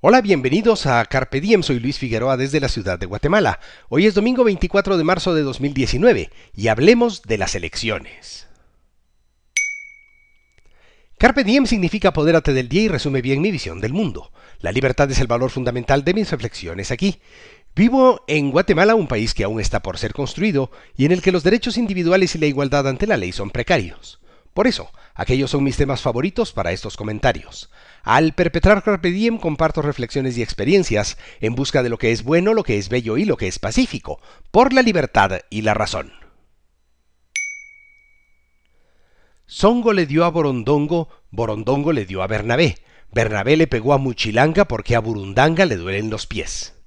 Hola, bienvenidos a Carpe Diem, soy Luis Figueroa desde la ciudad de Guatemala. Hoy es domingo 24 de marzo de 2019 y hablemos de las elecciones. Carpe Diem significa apodérate del día y resume bien mi visión del mundo. La libertad es el valor fundamental de mis reflexiones aquí. Vivo en Guatemala, un país que aún está por ser construido y en el que los derechos individuales y la igualdad ante la ley son precarios. Por eso, aquellos son mis temas favoritos para estos comentarios. Al perpetrar Carpe Diem comparto reflexiones y experiencias en busca de lo que es bueno, lo que es bello y lo que es pacífico, por la libertad y la razón. Songo le dio a Borondongo, Borondongo le dio a Bernabé, Bernabé le pegó a Muchilanga porque a Burundanga le duelen los pies.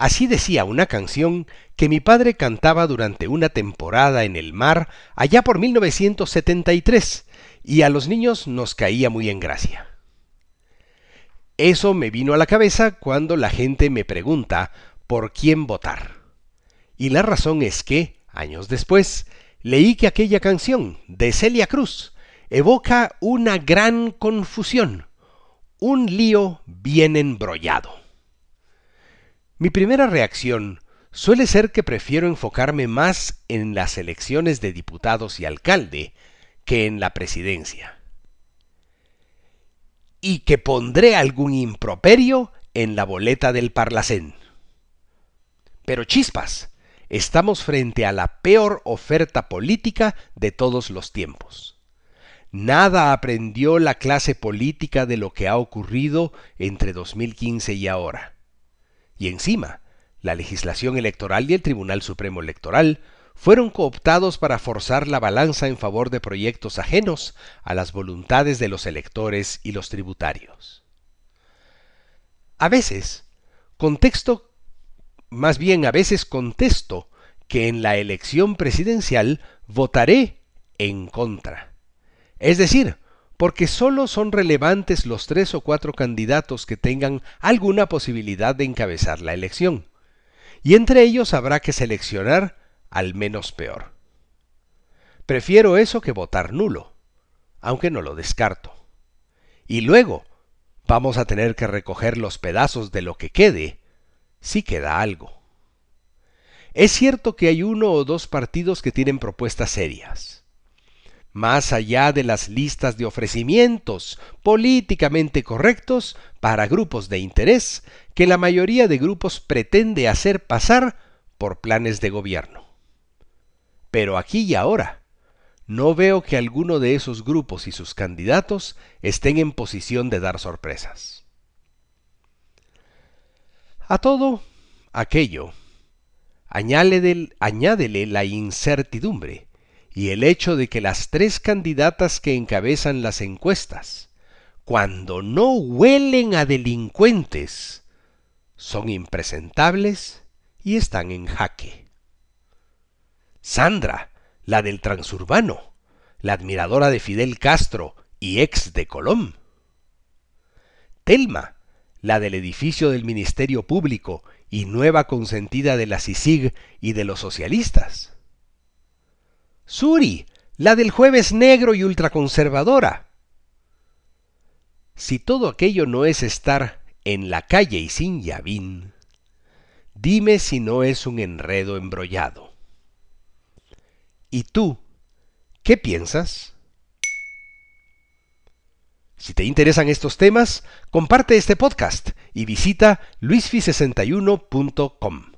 Así decía una canción que mi padre cantaba durante una temporada en el mar allá por 1973 y a los niños nos caía muy en gracia. Eso me vino a la cabeza cuando la gente me pregunta por quién votar. Y la razón es que, años después, leí que aquella canción de Celia Cruz evoca una gran confusión, un lío bien embrollado. Mi primera reacción suele ser que prefiero enfocarme más en las elecciones de diputados y alcalde que en la presidencia. Y que pondré algún improperio en la boleta del Parlacén. Pero chispas, estamos frente a la peor oferta política de todos los tiempos. Nada aprendió la clase política de lo que ha ocurrido entre 2015 y ahora. Y encima, la legislación electoral y el Tribunal Supremo Electoral fueron cooptados para forzar la balanza en favor de proyectos ajenos a las voluntades de los electores y los tributarios. A veces, contexto más bien a veces contesto que en la elección presidencial votaré en contra. Es decir, porque sólo son relevantes los tres o cuatro candidatos que tengan alguna posibilidad de encabezar la elección. Y entre ellos habrá que seleccionar al menos peor. Prefiero eso que votar nulo, aunque no lo descarto. Y luego vamos a tener que recoger los pedazos de lo que quede sí queda algo. Es cierto que hay uno o dos partidos que tienen propuestas serias. Más allá de las listas de ofrecimientos políticamente correctos para grupos de interés que la mayoría de grupos pretende hacer pasar por planes de gobierno. Pero aquí y ahora, no veo que alguno de esos grupos y sus candidatos estén en posición de dar sorpresas. A todo aquello, añádele, la incertidumbre y el hecho de que las tres candidatas que encabezan las encuestas, cuando no huelen a delincuentes, son impresentables y están en jaque. Sandra, la del transurbano, la admiradora de Fidel Castro y ex de Colón. Telma, la del edificio del Ministerio Público y nueva consentida de la CICIG y de los socialistas. Suri, la del jueves negro y ultraconservadora. Si todo aquello no es estar en la calle y sin llavín, dime si no es un enredo embrollado. ¿Y tú, qué piensas? Si te interesan estos temas, comparte este podcast y visita luisfi61.com.